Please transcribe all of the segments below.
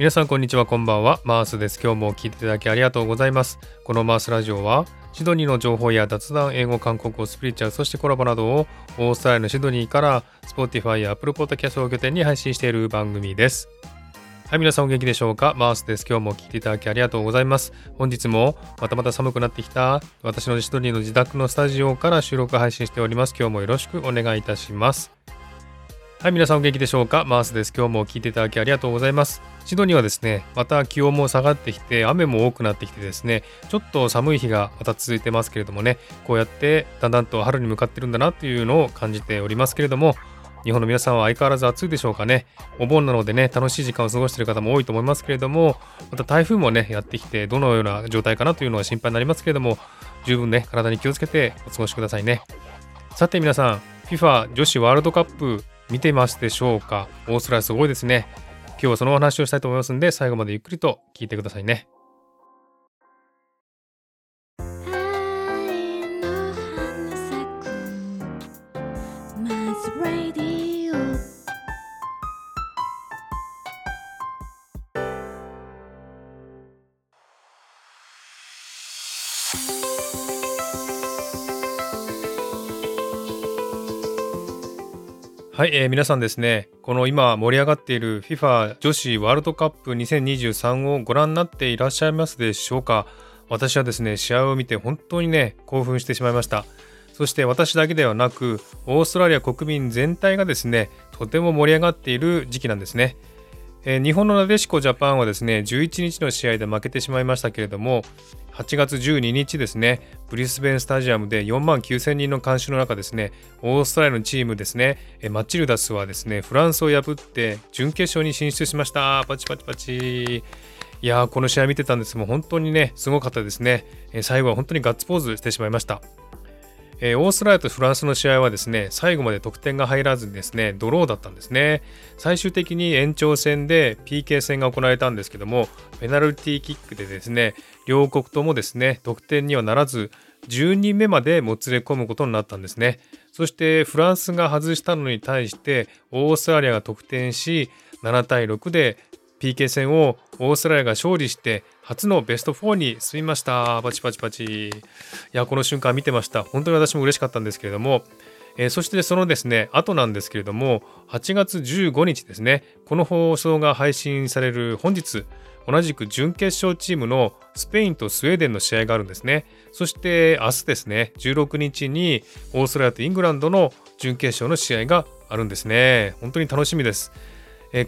皆さんこんにちはこんばんはマースです今日も聞いていただきありがとうございますこのマースラジオはシドニーの情報や雑談英語韓国語スピリチュアルそしてコラボなどをオーストラリアのシドニーから Spotify や Apple Podcast を拠点に配信している番組ですはい、皆さんお元気でしょうか？マースです。今日も聞いていただきありがとうございます。本日もまたまた寒くなってきた私のシドニーの自宅のスタジオから収録配信しております。今日もよろしくお願いいたします。はい、皆さんお元気でしょうか？マースです。今日も聞いていただきありがとうございます。シドニーはですね、また気温も下がってきて、雨も多くなってきてですね、ちょっと寒い日がまた続いてますけれどもね、こうやってだんだんと春に向かってるんだなというのを感じておりますけれども、日本の皆さんは相変わらず暑いでしょうかね？お盆なのでね、楽しい時間を過ごしている方も多いと思いますけれども、また台風もね、やってきて、どのような状態かなというのは心配になりますけれども、十分ね、体に気をつけてお過ごしくださいね。さて皆さん、FIFA 女子ワールドカップ見てますでしょうか？オーストラリアすごいですね。今日はそのお話をしたいと思いますんで、最後までゆっくりと聞いてくださいね。はい、えー、皆さんですね、この今盛り上がっている FIFA 女子ワールドカップ2023をご覧になっていらっしゃいますでしょうか私はですね、試合を見て本当にね、興奮してしまいました。そして私だけではなく、オーストラリア国民全体がですね、とても盛り上がっている時期なんですね。えー、日本のなでしこジャパンはですね、11日の試合で負けてしまいましたけれども、8月12日ですね、ブリスベンスタジアムで4万9000人の観衆の中ですね、オーストラリアのチームですね、マチルダスはですね、フランスを破って準決勝に進出しました。パチパチパチ。いやー、この試合見てたんですもう本当にね、すごかったですね。最後は本当にガッツポーズしてしまいました。えー、オーストラリアとフランスの試合はですね、最後まで得点が入らずにですね、ドローだったんですね。最終的に延長戦で PK 戦が行われたんですけども、ペナルティーキックでですね、両国ともですね、得点にはならず、10人目までもつれ込むことになったんですね。そしてフランスが外したのに対してオーストラリアが得点し7対6で PK 戦をオーストラリアが勝利して初のベスト4に進みました。パチパチパチ。いや、この瞬間見てました。本当に私も嬉しかったんですけれども、えー、そしてそのですね、後なんですけれども、8月15日ですね、この放送が配信される本日、同じく準決勝チームのスペインとスウェーデンの試合があるんですね。そして明日ですね、16日にオーストラリアとイングランドの準決勝の試合があるんですね。本当に楽しみです。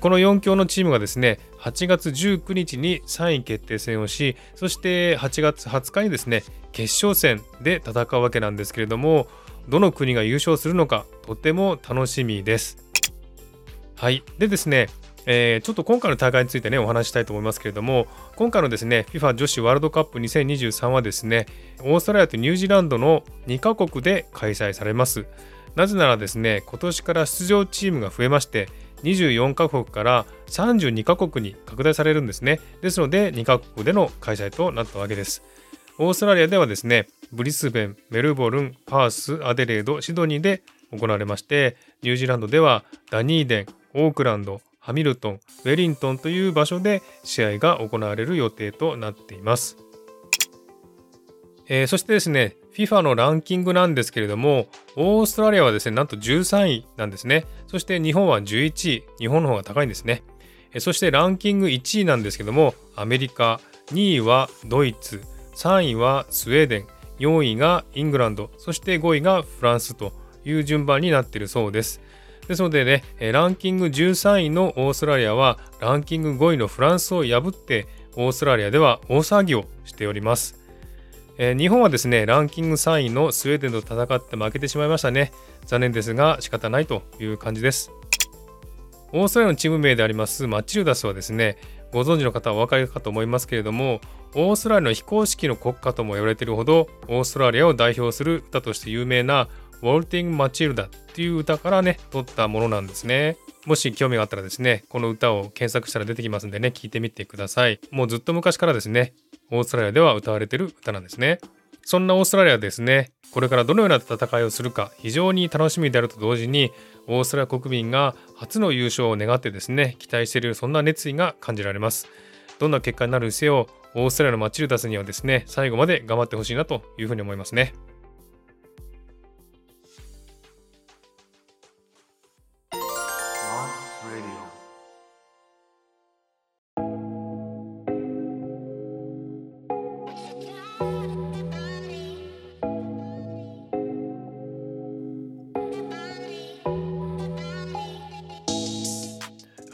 この4強のチームがですね、8月19日に3位決定戦をし、そして8月20日にですね、決勝戦で戦うわけなんですけれども、どの国が優勝するのか、とても楽しみです。はい。でですね、えー、ちょっと今回の大会についてね、お話したいと思いますけれども、今回のですね、FIFA 女子ワールドカップ2023はですね、オーストラリアとニュージーランドの2カ国で開催されます。なぜならですね、今年から出場チームが増えまして、24カ国から32カ国に拡大されるんですね。ですので、2カ国での開催となったわけです。オーストラリアではですね、ブリスベン、メルボルン、パース、アデレード、シドニーで行われまして、ニュージーランドではダニーデン、オークランド、ハミルトン、ウェリントンという場所で試合が行われる予定となっています。えー、そしてですね、FIFA のランキングなんですけれども、オーストラリアはですね、なんと13位なんですね。そして日本は11位。日本の方が高いんですね。そしてランキング1位なんですけども、アメリカ、2位はドイツ、3位はスウェーデン、4位がイングランド、そして5位がフランスという順番になっているそうです。ですのでね、ランキング13位のオーストラリアは、ランキング5位のフランスを破って、オーストラリアでは大騒ぎをしております。えー、日本はですね、ランキング3位のスウェーデンと戦って負けてしまいましたね。残念ですが仕方ないという感じです。オーストラリアのチーム名でありますマチルダスはですね、ご存知の方はお分かりかと思いますけれども、オーストラリアの非公式の国家とも言われているほど、オーストラリアを代表する歌として有名なウォルティング・マチルダっていう歌からね、取ったものなんですね。もし興味があったらですね、この歌を検索したら出てきますんでね、聞いてみてください。もうずっと昔からですね、オーストラリアでは歌われてる歌なんですね。そんなオーストラリアですね、これからどのような戦いをするか非常に楽しみであると同時に、オーストラリア国民が初の優勝を願ってですね、期待しているそんな熱意が感じられます。どんな結果になるにせよ、オーストラリアのマチルダスにはですね、最後まで頑張ってほしいなというふうに思いますね。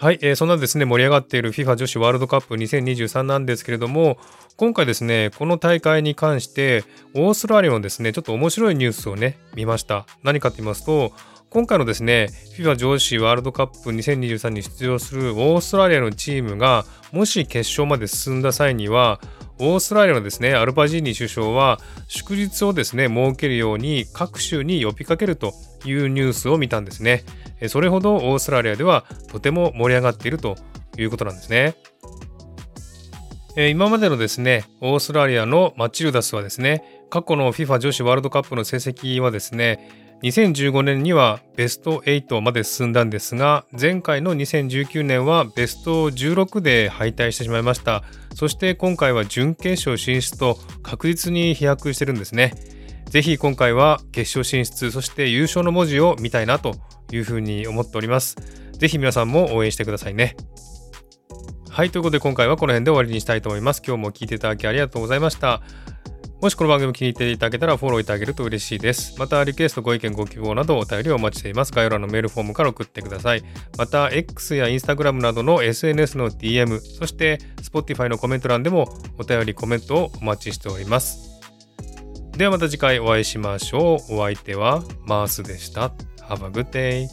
はい、えー、そんなですね、盛り上がっている FIFA 女子ワールドカップ2023なんですけれども、今回ですね、この大会に関して、オーストラリアのですね、ちょっと面白いニュースをね、見ました。何かと言いますと、今回のですね、FIFA 女子ワールドカップ2023に出場するオーストラリアのチームが、もし決勝まで進んだ際には、オーストラリアのですね、アルパジーニ首相は、祝日をですね、設けるように各州に呼びかけるというニュースを見たんですね。それほどオーストラリアではとても盛り上がっているということなんですね。今までのですね、オーストラリアのマチルダスはですね、過去の FIFA 女子ワールドカップの成績はですね、2015年にはベスト8まで進んだんですが、前回の2019年はベスト16で敗退してしまいました。そして今回は準決勝進出と確実に飛躍してるんですね。ぜひ今回は決勝進出、そして優勝の文字を見たいなというふうに思っております。ぜひ皆さんも応援してくださいね。はい、ということで今回はこの辺で終わりにしたいと思います。今日も聞いていただきありがとうございました。もしこの番組気に入っていただけたらフォローいただけると嬉しいです。また、リクエスト、ご意見、ご希望などお便りをお待ちしています。概要欄のメールフォームから送ってください。また、X や Instagram などの SNS の DM、そして Spotify のコメント欄でもお便り、コメントをお待ちしております。ではまた次回お会いしましょう。お相手はマースでした。Have a good day.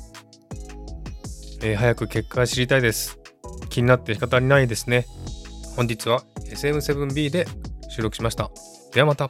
えー、早く結果知りたいです。気になって仕方ないですね。本日は SM7B で収録しました。ではまた。